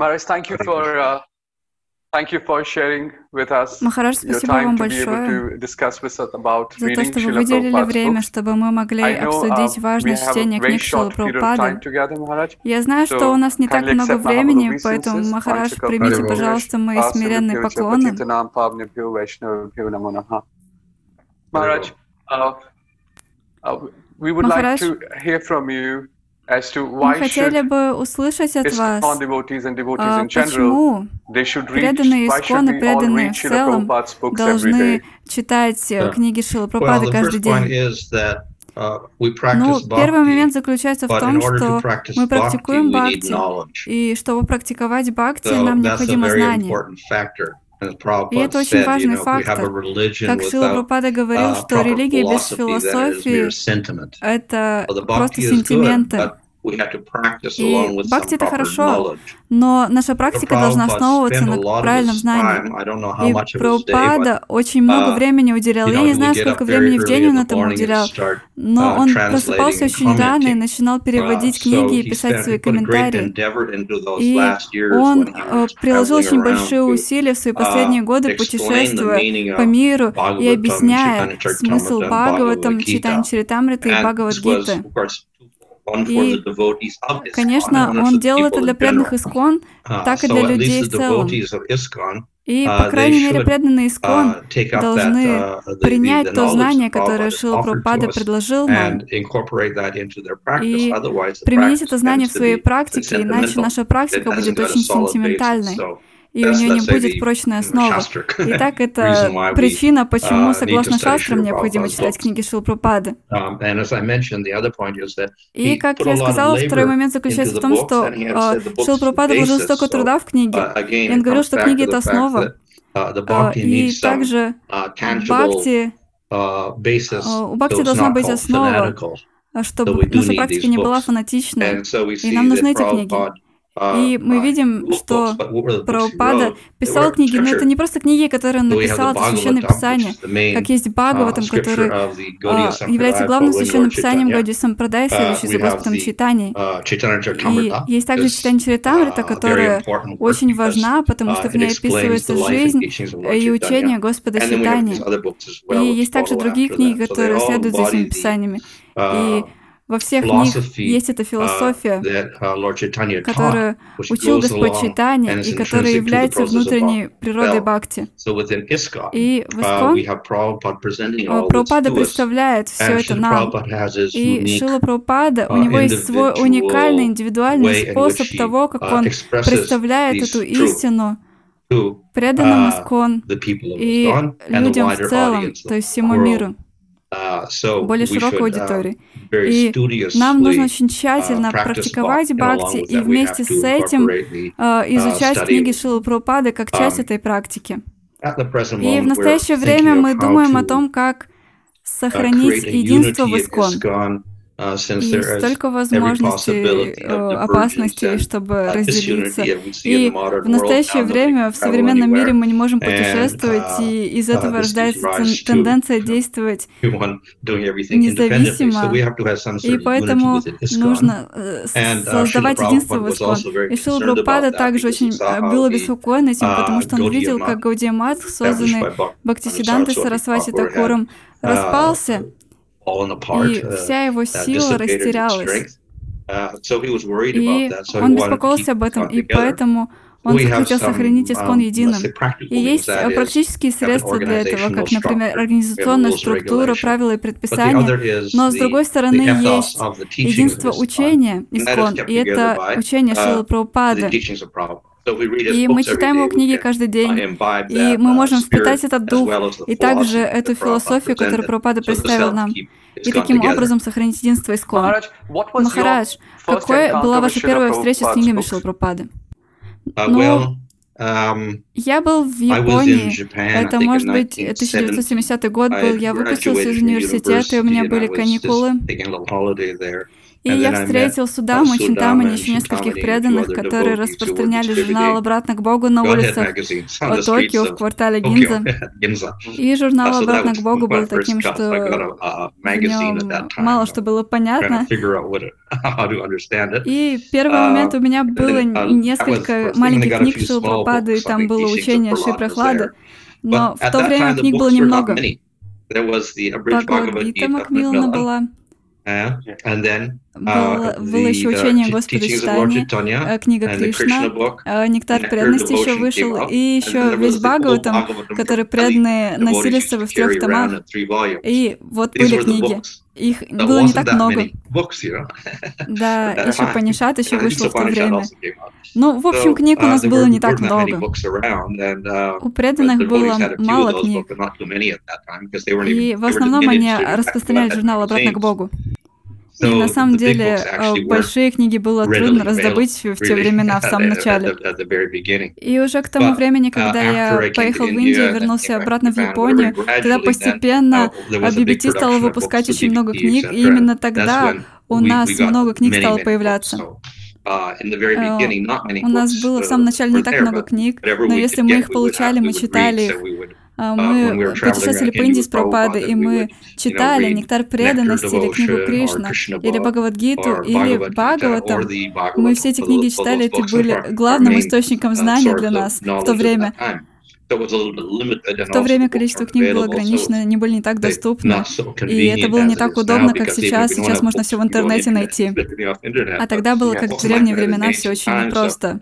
Maris, thank you for uh, Thank you for sharing with us Махараш, спасибо вам большое за то, что вы выделили время, чтобы мы могли обсудить важность чтения книг Шилы Прабхупады. Я знаю, что у нас не так много времени, поэтому, Махараш, примите, пожалуйста, мои смиренные поклоны. Махараш, мы хотели бы услышать от вас, а, почему преданные исконы, преданные в целом, должны читать э, книги Шилы каждый день. Ну, первый момент заключается в том, что мы практикуем бхакти, и чтобы практиковать бхакти, нам необходимо знание. И это очень важный фактор. Как Шила Прабхупада говорил, что религия без философии — это просто сентименты. И бхакти это хорошо, но наша практика должна основываться на правильном знании. И Прабхупада очень много времени уделял. Я не знаю, сколько времени в день он этому уделял, но он просыпался очень рано и начинал переводить книги и писать свои комментарии. И он э, приложил очень большие усилия в свои последние годы, путешествуя по миру и объясняя смысл Бхагаватам, Читани Чаритамриты и Бхагавадгиты. И, конечно, он делал это для преданных Искон, так и для людей в целом. И, по крайней мере, преданные Искон должны принять то знание, которое Шила Прабхупада предложил нам, и применить это знание в своей практике, иначе наша практика будет очень сентиментальной и у нее не будет прочной основы. Итак, это причина, почему, согласно шастрам, необходимо читать книги Шилпрапады. И, как я сказала, второй момент заключается в том, что а, Шилпрапада вложил столько труда в книги, и он говорил, что книги — это основа. А, и также бхакти, а, у бхакти должна быть основа, чтобы наша практика не была фанатичной, и нам нужны эти книги. И мы видим, что Прабхупада писал книги, но это не просто книги, которые он написал, это священное писание, как есть Бхагаватам, который а, является главным священным писанием Годи Сампрадай, следующий за Господом Чайтани. И есть также Читание Чаритамрита, которая очень важна, потому что в ней описывается жизнь и учение Господа Чайтани. И есть также другие книги, которые следуют за этими писаниями. И во всех них есть эта философия, которая учил Господь Читания и которая является внутренней природой бхакти. И в Искон Прабхупада представляет все это нам. И Шила Прабхупада, у него есть свой уникальный индивидуальный способ того, как он представляет эту истину преданным Искон и людям в целом, то есть всему миру более широкой аудитории. И нам нужно очень тщательно практиковать бхакти и вместе с этим э, изучать книги Шилы Прабхупады как часть этой практики. И в настоящее время мы думаем о том, как сохранить единство в Искон. Э, и столько возможностей, опасностей, чтобы разделиться. И в настоящее время в современном мире мы не можем путешествовать, и из этого рождается тенденция действовать независимо. И поэтому нужно э, создавать единство в Искон. И Шилбрупада также очень э, был обеспокоен этим, потому что он видел, как Гаудия Мат, созданный Бхактисидантой Сарасвати Такуром, распался, и вся его сила растерялась. И он беспокоился об этом, и поэтому он хотел сохранить искон единым. И есть э, практические средства для этого, как, например, организационная структура, правила и предписания. Но, с другой стороны, есть единство учения искон, и это учение Шилы Прабхупады. И мы читаем его книги каждый день, и мы можем впитать этот дух и также эту философию, которую Прабхупада представил нам, и таким образом сохранить единство Искон. Махарадж, какой была ваша первая встреча с книгами Шилпрапады? Ну, я был в Японии, это, может быть, 1970 год был, я выпустился из университета, и у меня были каникулы. И я встретил судам очень там и еще нескольких преданных, которые распространяли журнал «Обратно к Богу» на улицах по Токио в квартале Гинза. И журнал «Обратно к Богу» был таким, что в нем мало что было понятно. И первый момент у меня было несколько маленьких книг Шилпрапады, и там было учение Шри Прохлады, но в то время книг было немного. Бхагавадгита Макмиллана была. And then было еще учение uh, Господа Читания, э, книга Кришна, Нектар преданности еще вышел, и еще весь Бхагаватам, который преданные носили с собой в трех томах. И вот были книги. Их было не так много. Да, еще Панишат еще вышло в то время. Ну, в общем, книг у нас было не так много. У преданных было мало книг. И в основном они распространяли журнал «Обратно к Богу». So на самом деле, э, большие книги было трудно раздобыть в те времена, в самом начале. И уже к тому времени, когда я поехал в Индию, и вернулся обратно в Японию, тогда постепенно BBT стала выпускать очень много книг, и именно тогда э, у нас много книг стало появляться. У нас было в самом начале не так много книг, но если мы их получали, мы читали их. А, мы путешествовали по Индии с Пропадой, и мы читали «Нектар преданности» или книгу Кришна, или Бхагавадгиту, или Бхагаватам. Мы все эти книги читали, это были главным источником знания для нас в то время. В то время количество книг было ограничено, они были не так доступны, и это было не так удобно, как сейчас. Сейчас можно все в интернете найти. А тогда было, как в древние времена, все очень просто.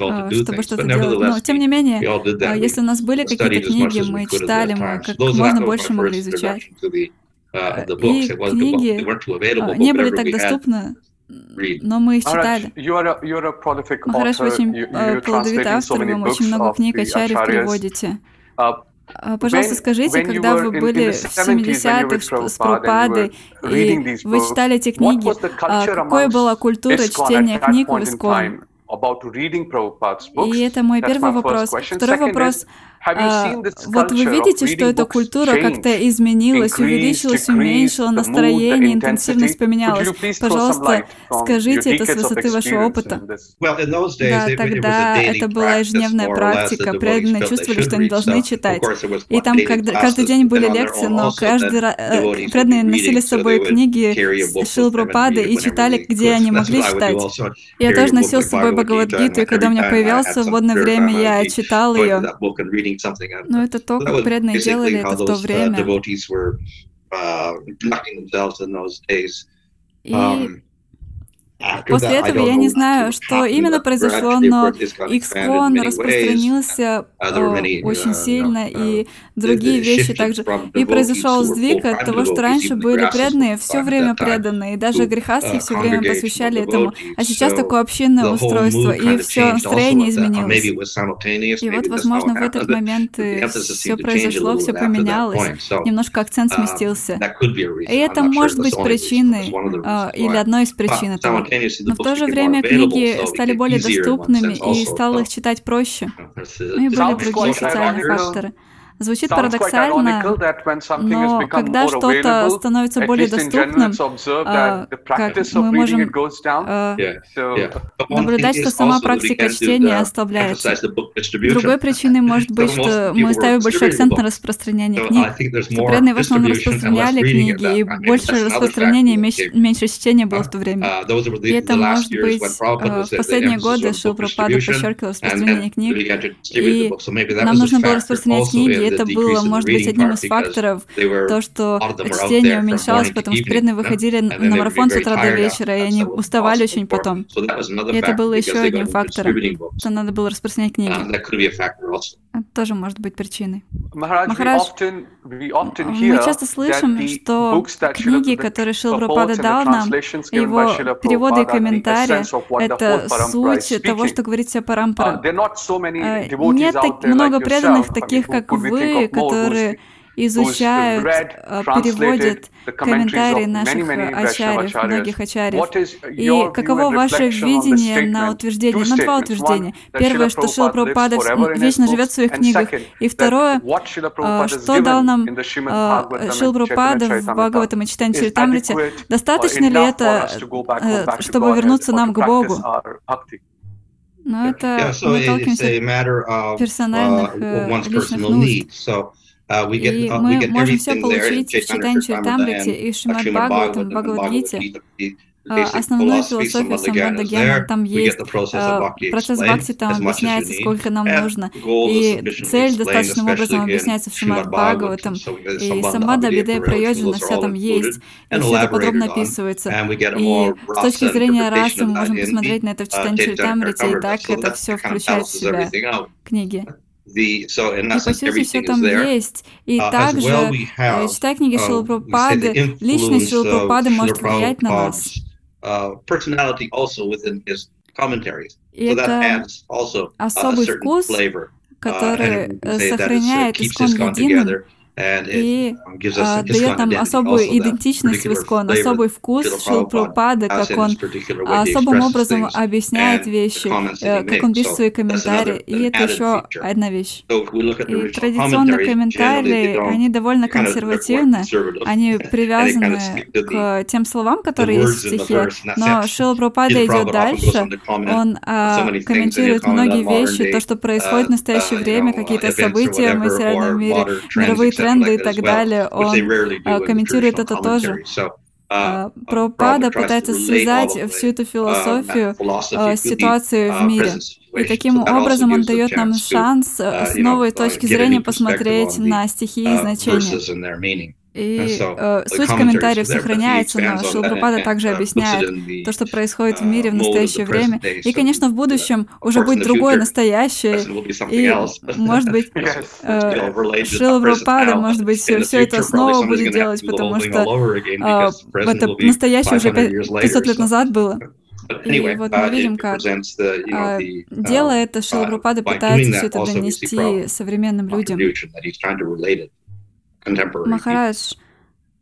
А, чтобы что-то делать. Но, тем не менее, а, если у нас были какие-то книги, мы читали, мы как можно больше могли изучать. А, и книги не были так доступны, но мы их читали. Махарадж очень э, плодовитый автор, а, вы очень много книг Ачарьев переводите. Пожалуйста, скажите, когда вы были в 70-х с Пропадой, и вы читали эти книги, а, какой была культура чтения книг в Искон? И это мой первый вопрос. Второй вопрос. А, вот вы видите, что эта культура как-то изменилась, увеличилась, уменьшилась, настроение, интенсивность поменялась. Пожалуйста, скажите это с высоты вашего опыта. Да, тогда это была ежедневная практика. Преданные чувствовали, что они должны читать. И там каждый день были лекции, но каждый раз э, преданные носили с собой книги Шилпрапады и читали, где они могли читать. Я тоже носил с собой Бхагавадгиту, и когда у меня появилось свободное время, я читал ее. creating something out of Но это то, как преданные делали. Uh, were, uh, in those days. Um, После этого я не знаю, что именно произошло, но XCON распространился очень сильно, и другие вещи также. И произошел сдвиг от того, что раньше были преданные, все время преданные, и даже грехасы все время посвящали этому. А сейчас такое общинное устройство, и все настроение изменилось. И вот, возможно, в этот момент э, все произошло, все поменялось, немножко акцент сместился. И это может быть причиной, или одной из причин этого. Но в то же время книги стали более доступными и стало их читать проще. Ну и были другие социальные факторы. Звучит парадоксально, но когда что-то становится более доступным, а, как мы можем а, наблюдать, что сама практика чтения ослабляется. Другой причиной может быть, что мы ставим большой акцент на распространение книг. Преданные в основном распространяли книги, и больше распространения, меньше чтения было в то время. И это может быть а, в последние годы что Шилпрапада подчеркивал распространение книг, и нам нужно было распространять книги, это было, может быть, одним из факторов, то, что чтение уменьшалось, потому что преданные выходили на марафон с утра до вечера, и они уставали очень потом. И это было еще одним фактором, что надо было распространять книги. Это тоже может быть причиной. Махарадж, мы часто слышим, что книги, которые Шилпрапада дал нам, его переводы и комментарии, это суть того, что говорит Сепарампара. Э, нет так много преданных, таких как вы, живые, которые изучают, э, переводят комментарии наших э, ачарьев, многих ачарьев. И каково ваше видение на утверждение, на два утверждения? Первое, что Шила Прабхупада вечно живет в своих книгах. И второе, э, что дал нам Шила Прабхупада в Бхагаватам и Читане Чаритамрите. Достаточно ли это, чтобы вернуться нам к Богу? Ну, Но это yeah, персональных э, личных нужд. Uh, get, и uh, мы можем все получить в читании Чайтамрити и Шримад Бхагаватам, Бхагавадгите, основную философию самбандагьяна. Там есть э, процесс бхакти, там объясняется, сколько нам нужно. И цель достаточным образом объясняется в Шимад Бхагаватам. Uh, и Самбада Абидея Прайоджина все там есть. И все это подробно описывается. И с точки зрения расы мы можем посмотреть на это в uh, читании Чаритамрите, и так это все включает в себя книги. И, по сути, все там есть. И uh, также, э, читая книги Шилупрапады, личность Шилупрапады может влиять на нас. Uh, personality also within his commentaries. So that adds also особый uh, a certain вкус, flavor, uh, который uh, keeps сохраняет искон together. И а, дает нам особую идентичность в Искон, особый вкус Шилпрупады, как он а, особым образом объясняет вещи, э, как он пишет свои комментарии, и это еще одна вещь. И традиционные комментарии, они довольно консервативны, они привязаны к тем словам, которые есть в стихе, но Шилпрупада идет дальше, он а, комментирует многие вещи, то, что происходит в настоящее время, какие-то события в материальном мире, мировые тренды, тренды и так далее, он а, комментирует это тоже. А, про Пада пытается связать всю эту философию с а, ситуацией в мире. И таким образом он дает нам шанс э, с новой точки зрения посмотреть на стихи и значения. И э, суть комментариев сохраняется, но Шилпрапада также объясняет то, что происходит в мире в настоящее время. И, конечно, в будущем уже будет другое настоящее. И, может быть, э, Шилпрапада, может быть, все это снова будет делать, потому что э, это настоящее уже 500 лет назад было. И вот мы видим, как а, делая это, Шилапрапада пытается все это донести современным людям. Махарадж,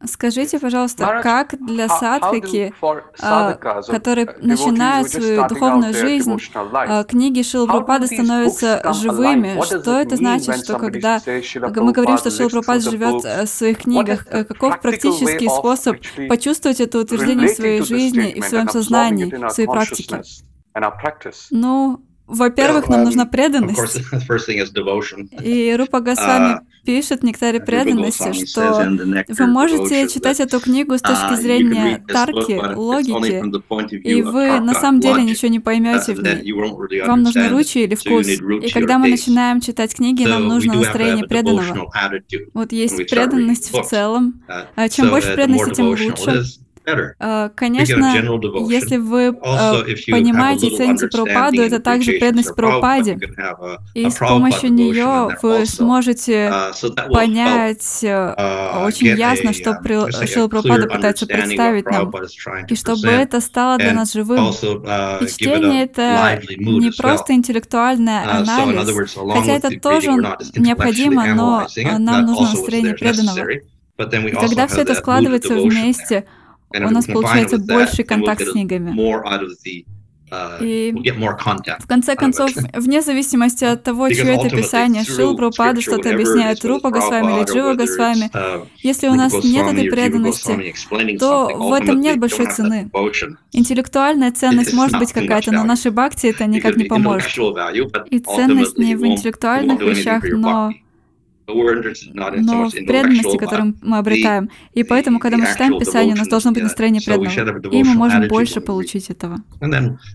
скажите, пожалуйста, как для садхаки, а, которые начинают свою духовную жизнь, а, книги Шилапрапады становятся живыми? Что это значит, что когда мы говорим, что Шилапрапад живет э, в своих книгах, э, каков практический способ почувствовать это утверждение в своей жизни и в своем сознании, в своей практике? Ну, во-первых, нам нужна преданность. И Рупа Госвами пишет в «Нектаре преданности», что вы можете читать эту книгу с точки зрения тарки, логики, и вы на самом деле ничего не поймете в ней. Вам нужны ручи или вкус. И когда мы начинаем читать книги, нам нужно настроение преданного. Вот есть преданность в целом. А чем больше преданности, тем лучше. Э, конечно, если вы э, понимаете и цените Прабхупаду, это также преданность Прабхупаде, и с помощью нее вы сможете понять э, очень ясно, что Шила Прабхупада пытается представить нам, и чтобы это стало для нас живым. И чтение — это не просто интеллектуальный анализ, хотя это тоже необходимо, но нам нужно настроение преданного. И когда все это складывается вместе, у нас получается больше контакт с книгами. И в конце концов, вне зависимости от того, чье это писание, Шил Прабхупада что-то объясняет Рупа Госвами или Джива Госвами, если у нас нет этой преданности, то в этом нет большой цены. Интеллектуальная ценность может быть какая-то, но нашей бхакти это никак не поможет. И ценность не в интеллектуальных вещах, но но в преданности, которую мы обретаем. И поэтому, когда мы читаем Писание, у нас должно быть настроение преданного. И мы можем больше получить этого.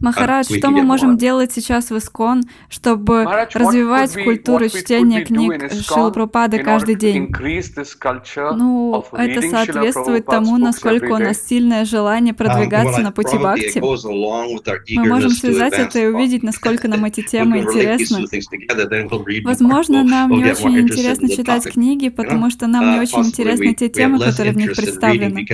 Махарадж, что мы можем делать сейчас в Искон, чтобы развивать культуру чтения книг Шилапрапады каждый день? Ну, это соответствует тому, насколько у нас сильное желание продвигаться на пути Бхакти. Мы можем связать это и увидеть, насколько нам эти темы интересны. Возможно, нам не очень интересно интересно читать книги, потому что нам не очень интересны те темы, которые в них представлены.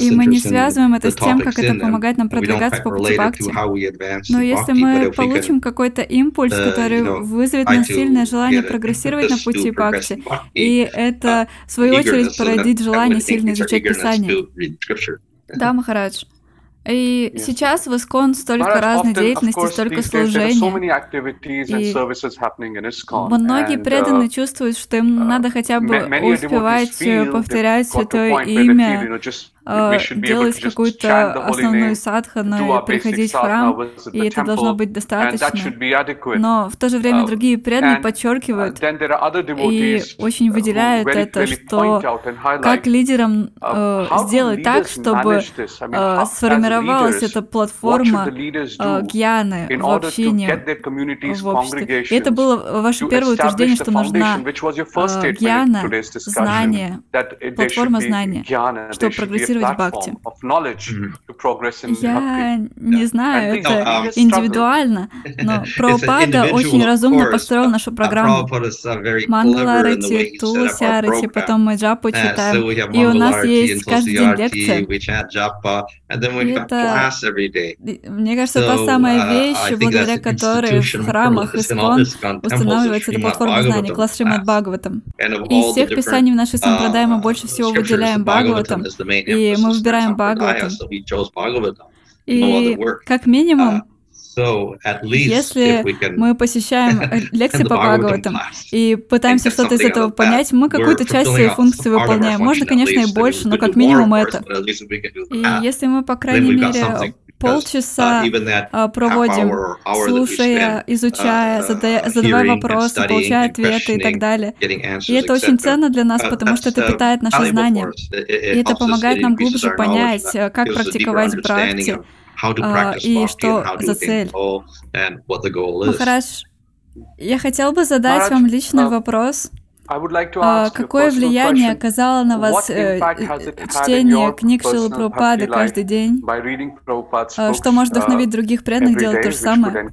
И мы не связываем это с тем, как это помогает нам продвигаться по пути бхакти. Но если мы получим какой-то импульс, который вызовет нас сильное желание прогрессировать на пути бхакти, и это, в свою очередь, породит желание сильно изучать Писание. Да, Махарадж. И yes. сейчас в ISKCON столько Whereas разной деятельности, столько служений. И многие преданные чувствуют, что им надо хотя бы успевать э, повторять это имя, э, делать какую-то основную садхану и приходить в храм, и это должно быть достаточно. Но в то же время другие преданные подчеркивают и очень выделяют это, что как лидерам э, сделать так, чтобы сформировать формировалась эта платформа Гьяны а, в общине, в обществе. И это было ваше первое утверждение, что нужна Гьяна, а, знание, платформа знания, чтобы прогрессировать в Бхакти. Я не знаю, это индивидуально, но Прабхупада очень разумно построил нашу программу. Мангаларати, Тулсиарати, потом мы джапу читаем. И у нас есть каждый день лекция. И это, мне кажется, та самая вещь, благодаря которой в храмах Искон устанавливается эта платформа знаний, класс Шримад Бхагаватам. И из всех писаний в нашей Сампрадай мы больше всего выделяем Бхагаватам, и мы выбираем Бхагаватам. И как минимум, если мы посещаем лекции по Бхагаватам и пытаемся что-то из этого понять, мы какую-то часть своей функции выполняем. Можно, конечно, и больше, но как минимум это. И если мы, по крайней мере, полчаса а, проводим, слушая, изучая, задавая вопросы, получая ответы и так далее. И это очень ценно для нас, потому что это питает наши знания. И это помогает нам глубже понять, э, как практиковать практи, uh, и что за цель. Ну, Хорошо. Я хотел бы задать Марат, вам личный а... вопрос. А какое влияние оказало на вас э, э, чтение книг Шилы Прабхупады каждый день? А что может вдохновить других преданных делать то же самое?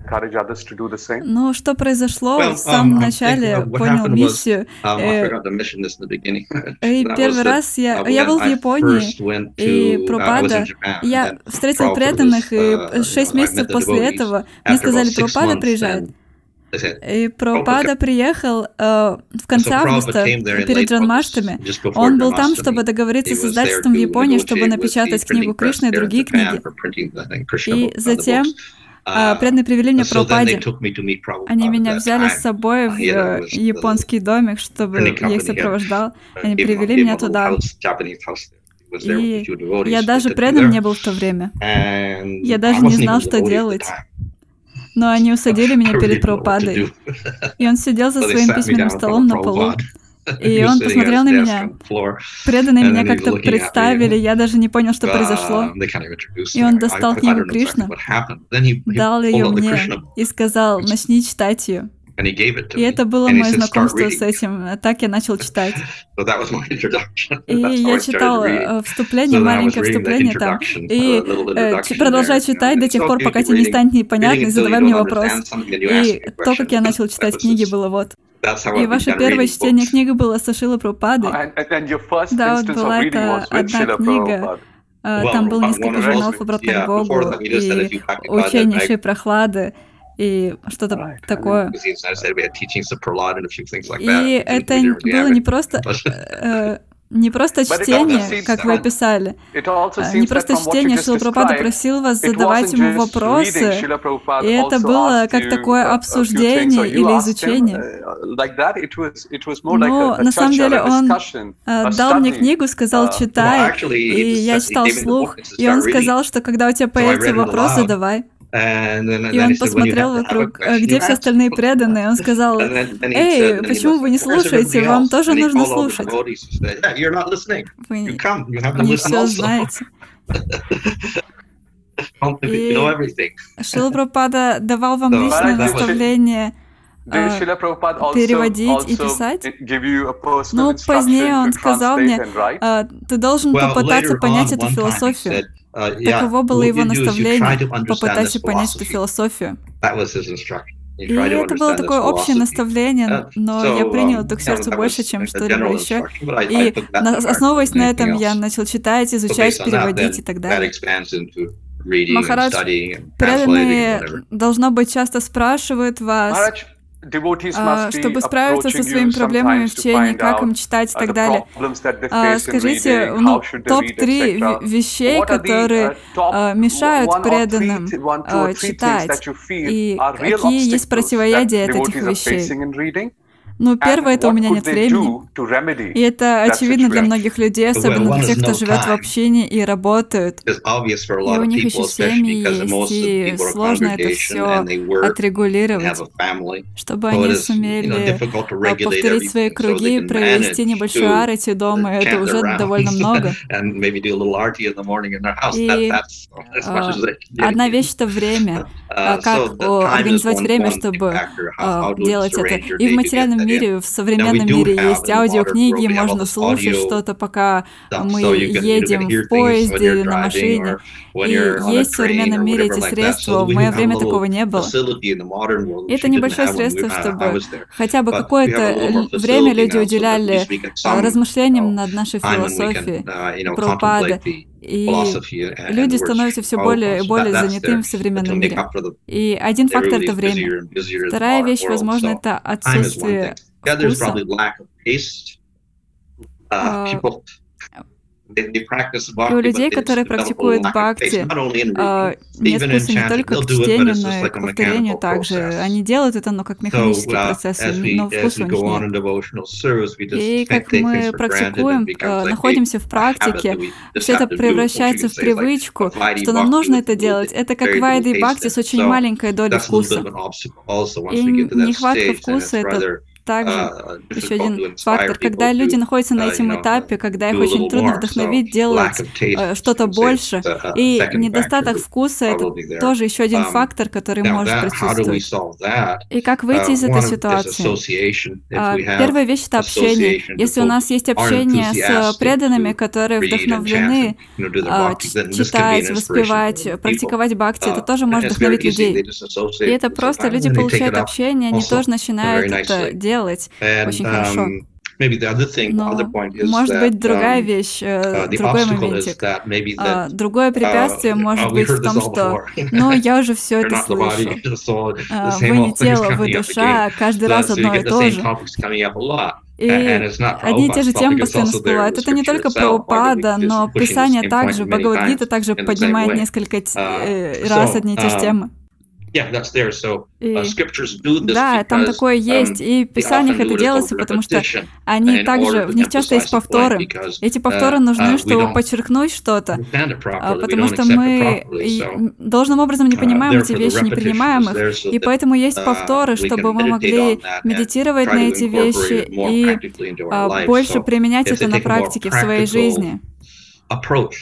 Ну, что произошло well, um, в самом начале? Понял миссию. И первый раз я, я был в Японии, и Пропада, я встретил преданных, и шесть месяцев после этого мне сказали, Пропада приезжает. И Пропада приехал э, в конце августа перед Джанмаштами. Он был там, чтобы договориться с издательством в Японии, чтобы напечатать книгу Кришны и другие книги. И затем э, Uh, преданные привели меня Прабхупаде. Они меня взяли с собой в uh, японский домик, чтобы я их сопровождал. Они привели меня туда. И я даже преданным не был в то время. Я даже не знал, что делать но они усадили меня перед пропадой, И он сидел за своим письменным столом на полу. И он посмотрел на меня. Преданные меня как-то представили, я даже не понял, что произошло. И он достал книгу Кришна, дал ее мне и сказал, начни читать ее. И это было мое знакомство с этим. Так я начал читать. И я читал э, вступление, маленькое вступление там. И э, продолжаю читать до тех пор, пока тебе не станет непонятно, и задавай мне вопрос. И то, как я начал читать книги, было вот. И ваше первое чтение книги было со Шила Пропады. Да, вот была это одна книга, а, там было несколько журналов про Прабху и учение Шей Прохлады и что-то такое. И это было не просто э, не просто чтение, как вы описали, э, не просто чтение Шилапрапада просил вас задавать ему вопросы, и это было как такое обсуждение или изучение. Но на самом деле он э, дал мне книгу, сказал читай, и я читал слух, и он сказал, что когда у тебя появятся вопросы, давай. И он посмотрел вокруг, где все остальные преданные, он сказал, «Эй, почему вы не слушаете? Вам тоже нужно слушать». Вы не все знаете. И Шила давал вам личное наставление э, переводить и писать. Но позднее он сказал мне, э, ты должен попытаться понять эту философию. Таково было его наставление. Попытайся понять эту философию. И это было такое общее наставление, но я принял это к сердцу больше, чем что-либо еще. И основываясь на этом, я начал читать, изучать, переводить и так далее. Махарадж, преданные, должно быть, часто спрашивают вас, а, чтобы справиться со своими проблемами в чтении, как им читать и так далее. А, скажите, ну, топ-3 вещей, которые а, мешают преданным читать, и какие есть противоядия от этих вещей? Ну, первое, это у меня нет времени. И это очевидно для многих людей, особенно для тех, кто живет в общине и работают. И у них еще семьи есть, и сложно это все отрегулировать, чтобы они сумели а, повторить свои круги, провести небольшую арати дома, это уже довольно много. И а, одна вещь — это время. А, как организовать время, чтобы делать это. И в материальном мире мире, в современном мире есть аудиокниги, можно слушать что-то, пока мы едем в поезде, на машине. И есть в современном мире эти средства. В мое время такого не было. Это небольшое средство, чтобы хотя бы какое-то время люди уделяли а, размышлениям над нашей философией Пропады. И люди становятся все более и более занятыми в современном мире. И один фактор — это время. Вторая вещь, возможно, это отсутствие вкуса. И у людей, которые практикуют бхакти, нет смысла не только в чтении, но и к повторению также. Они делают это, но как механический процесс, но вкуса у них нет. И как мы практикуем, а, находимся в практике, все это превращается в привычку, что нам нужно это делать. Это как вайда и бхакти с очень маленькой долей вкуса. И нехватка вкуса — это также uh, еще один фактор, когда люди находятся на этом этапе, когда их очень трудно вдохновить делать э, что-то больше, и недостаток вкуса – это тоже еще один фактор, который может присутствовать. И как выйти из этой ситуации? А, первая вещь – это общение. Если у нас есть общение с преданными, которые вдохновлены а, читать, воспевать, практиковать бхакти, это тоже может вдохновить людей. И это просто люди получают общение, они тоже начинают это делать делать And, очень um, хорошо. Maybe the other thing, Но, other point is может that, быть, другая вещь, э, uh, другой моментик. That maybe а, that, uh, другое препятствие uh, может быть в том, что... ну я уже все это слышу. А, вы не тело, вы душа, каждый раз одно и то же. И одни и те же темы постоянно всплывают. Это не только про упада, но Писание также, Бхагавадгита также поднимает несколько э, раз одни и те же темы. Yeah, that's there. So, uh, scriptures do this да, because, там такое есть, и в Писаниях это делается, потому что они также, в них часто есть повторы. Эти повторы нужны, чтобы подчеркнуть что-то, а, потому что мы должным образом не понимаем эти вещи, не принимаем их, и поэтому есть повторы, чтобы мы могли медитировать на эти вещи и а, больше применять это на практике в своей жизни.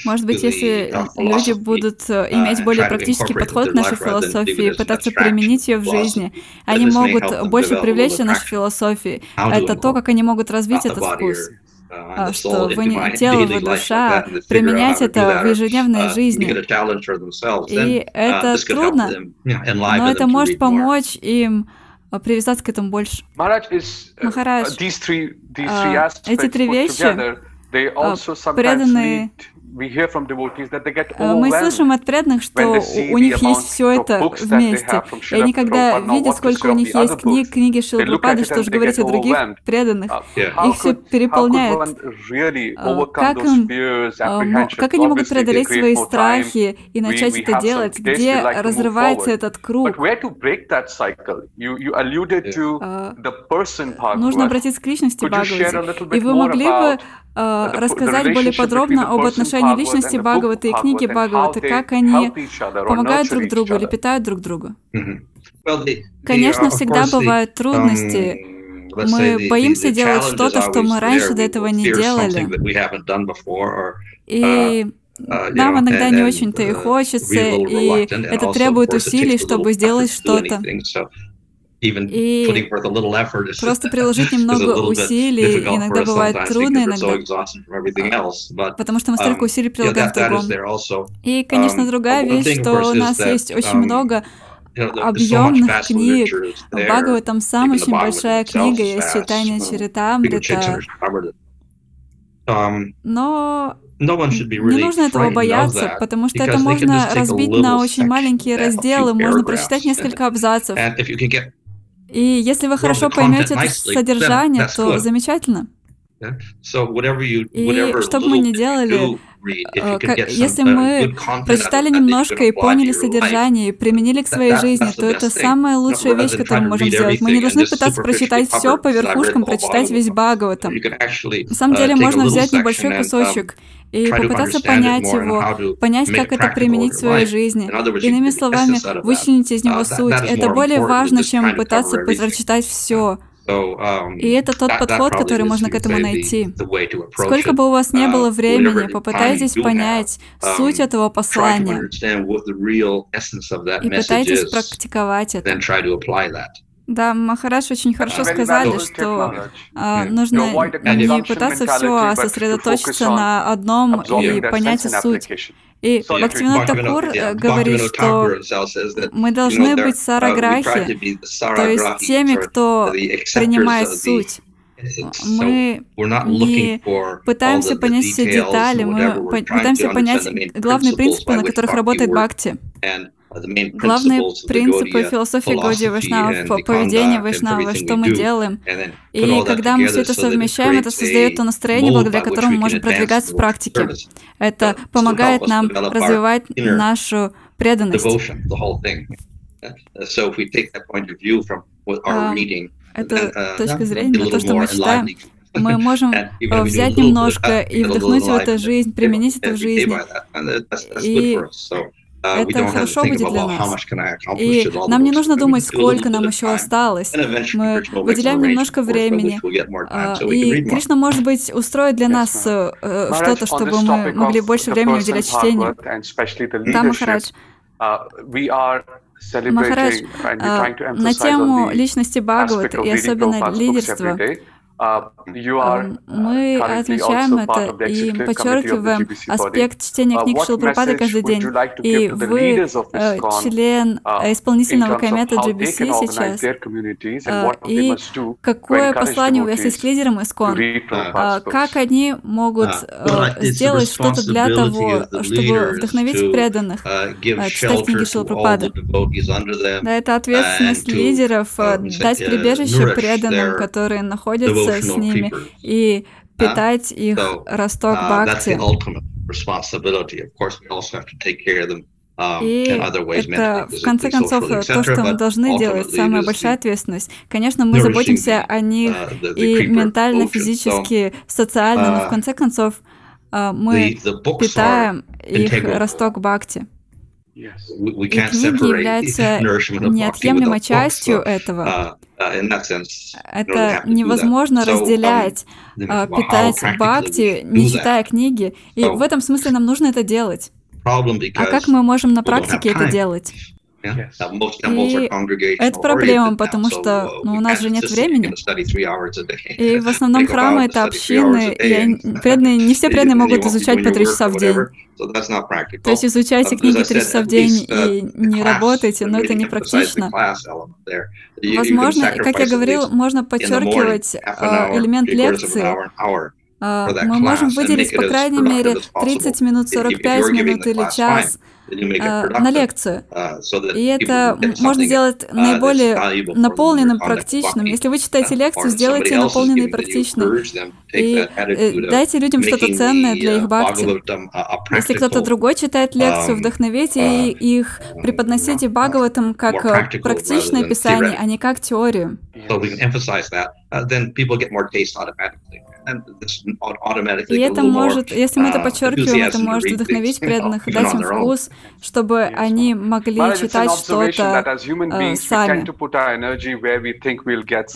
Может быть, если люди будут э, иметь более практический подход к нашей философии, пытаться применить ее в жизни, они могут больше привлечь нашу философию. Это то, как они могут развить этот вкус а, что вы не тело, вы душа, применять это в ежедневной жизни. И это трудно, но это может помочь им э, привязаться к этому больше. Махарадж, а, эти три вещи They oh, also преданные... sometimes lead Э, мы слышим от преданных, что у них есть все это вместе. И они когда видят, сколько у них есть книг, книги Шилпрапады, что же говорить о других преданных, их все переполняет. Э, как, им, э, как они могут преодолеть свои страхи и начать это делать? Где разрывается этот круг? Нужно обратиться к личности Бхагавати. И вы могли бы рассказать более подробно об отношениях отношении личности Бхагавата и книги Бхагавата, как они помогают друг другу или питают друг друга? Конечно, всегда бывают трудности. Мы боимся делать что-то, что мы раньше до этого не делали. И нам иногда не очень-то и хочется, и это требует усилий, чтобы сделать что-то. И просто приложить немного усилий иногда бывает трудно иногда, потому что мы столько усилий прилагаем в другом. И, конечно, другая вещь, что у нас есть очень много объемных книг. Бхагаватам сам очень большая книга, есть читание Чаритамрита. Но не нужно этого бояться, потому что это можно разбить на очень маленькие разделы, можно прочитать несколько абзацев. И если вы хорошо поймете это содержание, то замечательно. И что бы мы ни делали, если мы прочитали немножко и поняли содержание, и применили к своей жизни, то это самая лучшая вещь, которую мы можем сделать. Мы не должны пытаться прочитать все по верхушкам, прочитать весь Бхагаватам. На самом деле можно взять небольшой кусочек и попытаться понять его, понять, как это применить в своей жизни. Иными словами, вычленить из него суть. Это более важно, чем пытаться прочитать все. Um, и это тот подход, который можно к этому найти. Сколько бы у вас не uh, было времени, попытайтесь понять um, суть этого послания и пытайтесь практиковать это. Да, Махараш очень хорошо сказали, что э, нужно не пытаться все, а сосредоточиться на одном и понять суть. И Бхактивинод Такур э, говорит, что мы должны быть uh, сараграхи, то есть теми, кто принимает суть. Мы не пытаемся понять все детали, мы пытаемся понять главные принципы, на которых работает Бхакти. Главные принципы философии Годи Вайшнав, поведения Вайшнава, что мы делаем. И когда мы все это совмещаем, это создает то настроение, благодаря которому мы можем продвигаться в практике. Это помогает нам развивать нашу преданность. Это uh, точка зрения на то, что мы читаем. Мы можем взять немножко и вдохнуть в эту жизнь, применить это в жизни. И это хорошо будет для нас. И нам не нужно думать, сколько нам еще осталось. Мы выделяем немножко времени. А, и Кришна, может быть, устроит для нас э, э, что-то, чтобы мы могли больше времени уделять чтению. Да, Махарадж. Махарадж, а, на тему личности Бхагавата и особенно лидерства, мы отмечаем это и подчеркиваем аспект чтения uh, книг Шилпрапады каждый день. И вы э, член uh, исполнительного комитета GBC сейчас. Э, и какое послание у вас есть к лидерам ИСКОН? А, как они могут э, сделать что-то для того, чтобы вдохновить преданных читать книги Шилпрапады? Да, это ответственность лидеров дать прибежище преданным, которые находятся с ними и питать их росток uh, бхакти. Um, и это, в конце концов, то, что мы должны делать, самая большая ответственность. Конечно, мы заботимся о них uh, и ментально, физически, социально, но в uh, конце концов мы питаем их росток бхакти. Книги являются неотъемлемой частью этого. Uh, uh, Это невозможно разделять, а, питать бхакти, не читая книги. И в этом смысле нам нужно это делать. А как мы можем на практике это делать? И это проблема, потому что ну, у нас же нет времени. И в основном храмы — это общины, и преданные, не все преданные могут изучать по три часа в день. То есть изучайте книги три часа в день и не работайте, но это не практично. Возможно, как я говорил, можно подчеркивать э, элемент лекции, а, мы можем выделить, по крайней мере, 30 минут, 45 минут или час на лекцию. Uh, и это можно сделать uh, наиболее наполненным, практичным. Если вы читаете лекцию, сделайте наполненной и практичной. И э, дайте людям что-то ценное для их бхакти. Если кто-то другой читает лекцию, um, вдохновите uh, их, преподносите Бхагаватам как э, практичное писание, а не как теорию. И это может, если мы это подчеркиваем, это может вдохновить преданных и дать им вкус, чтобы они могли читать что-то э, сами.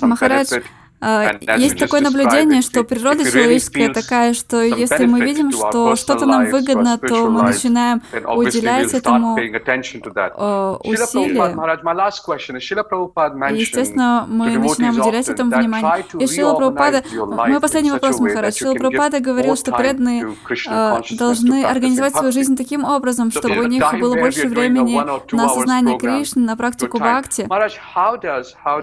Махарадж, Есть такое наблюдение, что природа человеческая такая, что если мы видим, что что-то нам выгодно, то мы начинаем уделять этому усилия. И, естественно, мы начинаем уделять этому внимание. И Шила Прабхупада, мой последний вопрос, Махарадж. Шила Прабхупада говорил, что преданные должны организовать свою жизнь таким образом, чтобы у них было больше времени на осознание Кришны, на практику бхакти.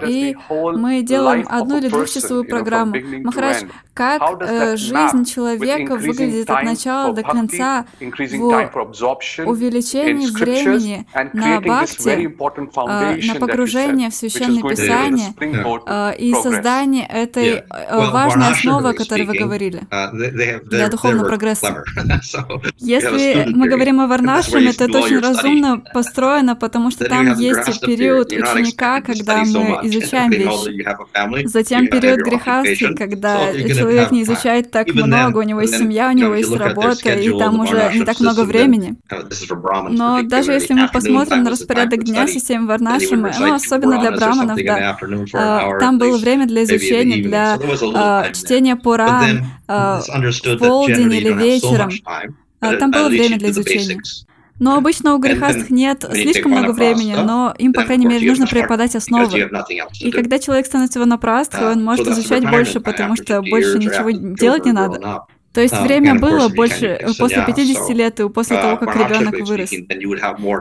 И мы делаем одну или двухчасовую программу. Махарадж, как э, жизнь человека выглядит от начала до конца в увеличении времени на бхакти, э, на погружение в Священное Писание э, и создание этой важной основы, о которой вы говорили, uh, для духовного прогресса. Если мы говорим о Варнашраме, то это очень разумно построено, потому что там есть период ученика, когда мы изучаем вещи. Затем период грехастки, когда человек не изучает так много, у него есть семья, у него есть работа, и там уже не так много времени. Но даже если мы посмотрим на распорядок дня системы Варнашрама, ну, особенно для браманов, да, а, там было время для изучения, для а, чтения Пуран, а, в полдень или вечером. Там было время для изучения. Но обычно у грехастых нет слишком много времени, но им, по крайней мере, нужно преподать основы. И когда человек становится ванапрастхой, он может изучать больше, потому что больше ничего делать не надо. То есть uh, время было больше э, после 50 лет и после uh, того, как ребенок вырос.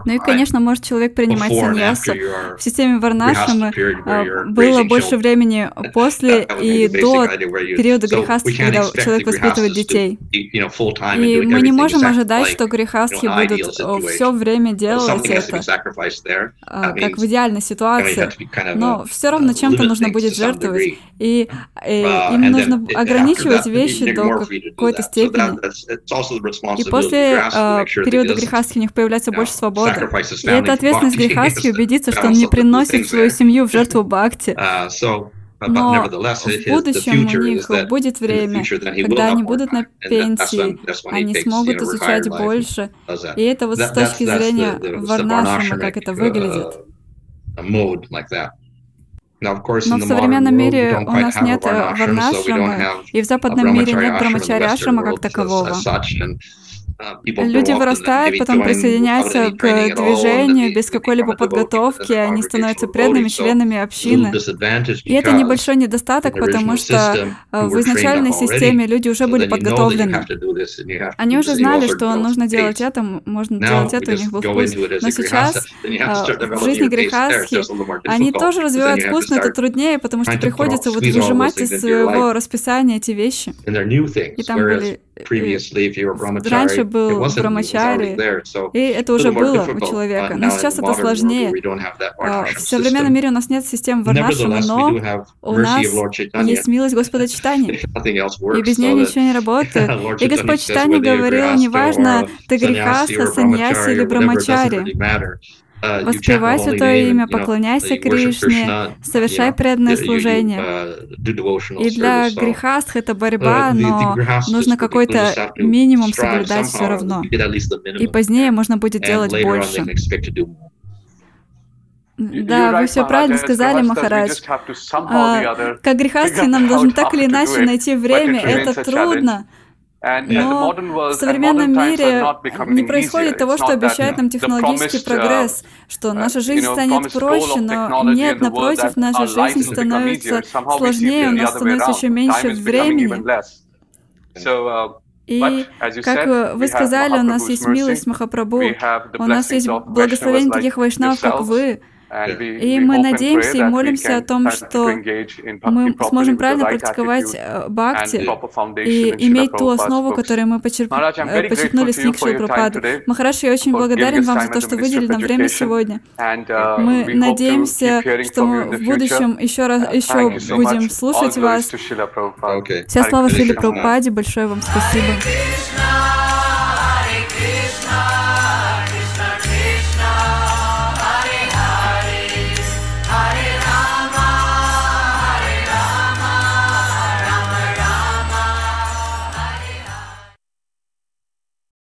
Ну и, конечно, может человек принимать саньясу. В системе Варнашамы а, было больше времени после и до периода грехастхи, когда человек воспитывает детей. И мы не можем ожидать, что грехастхи будут все время делать это, а, как в идеальной ситуации. Но все равно чем-то нужно будет жертвовать. И, и им нужно ограничивать вещи до какой-то степени. И после э, периода грехастки у них появляется больше свободы. И это ответственность грехастки убедиться, что он не приносит свою семью в жертву Бхакти. Uh, Но в будущем у них будет время, когда они будут на пенсии, они смогут изучать больше. И это вот с точки зрения Варнашима, как это выглядит. Но в современном мире у нас нет варнашрама, и в западном мире нет брамачари ашрама как такового. Люди вырастают, потом присоединяются к движению без какой-либо подготовки, они становятся преданными членами общины. И это небольшой недостаток, потому что в изначальной системе люди уже были подготовлены. Они уже знали, что нужно делать это, можно делать это, у них был вкус. Но сейчас а, в жизни грехастхи они тоже развивают вкус, но это труднее, потому что приходится вот выжимать из своего расписания эти вещи. И там были Раньше был брамачари, и это уже было у человека. Но сейчас это сложнее. А, в современном мире у нас нет систем варнашама, но у нас есть милость Господа Читания. И без нее ничего не работает. И Господь Читания говорил, неважно, ты греха, саньяси или брамачари. Uh, Воспевай Святое Имя, поклоняйся Кришне, совершай преданное служение. И для грехастх это борьба, но нужно какой-то минимум соблюдать все равно. И позднее можно будет делать больше. Да, вы все правильно сказали, Махарадж. А, как грехастхи нам должны так или иначе найти время, это трудно. Но в современном мире не происходит того, что обещает нам технологический uh, прогресс, что наша жизнь станет проще, но нет, напротив, наша жизнь становится сложнее, у нас становится еще меньше времени. Uh, И, как вы сказали, у нас есть милость Махапрабху, у нас есть благословение таких вайшнавов, как вы, и мы надеемся и молимся о том, что мы сможем правильно практиковать э, бхакти и иметь ту основу, которую мы. Э, почерпнули с Никши Прабхаду. Махараш, я очень благодарен вам за то, что выделили нам время сегодня. Uh, мы надеемся, что мы в будущем еще раз uh, еще будем слушать вас. Вся слава Шили Прабхупаде, большое вам спасибо.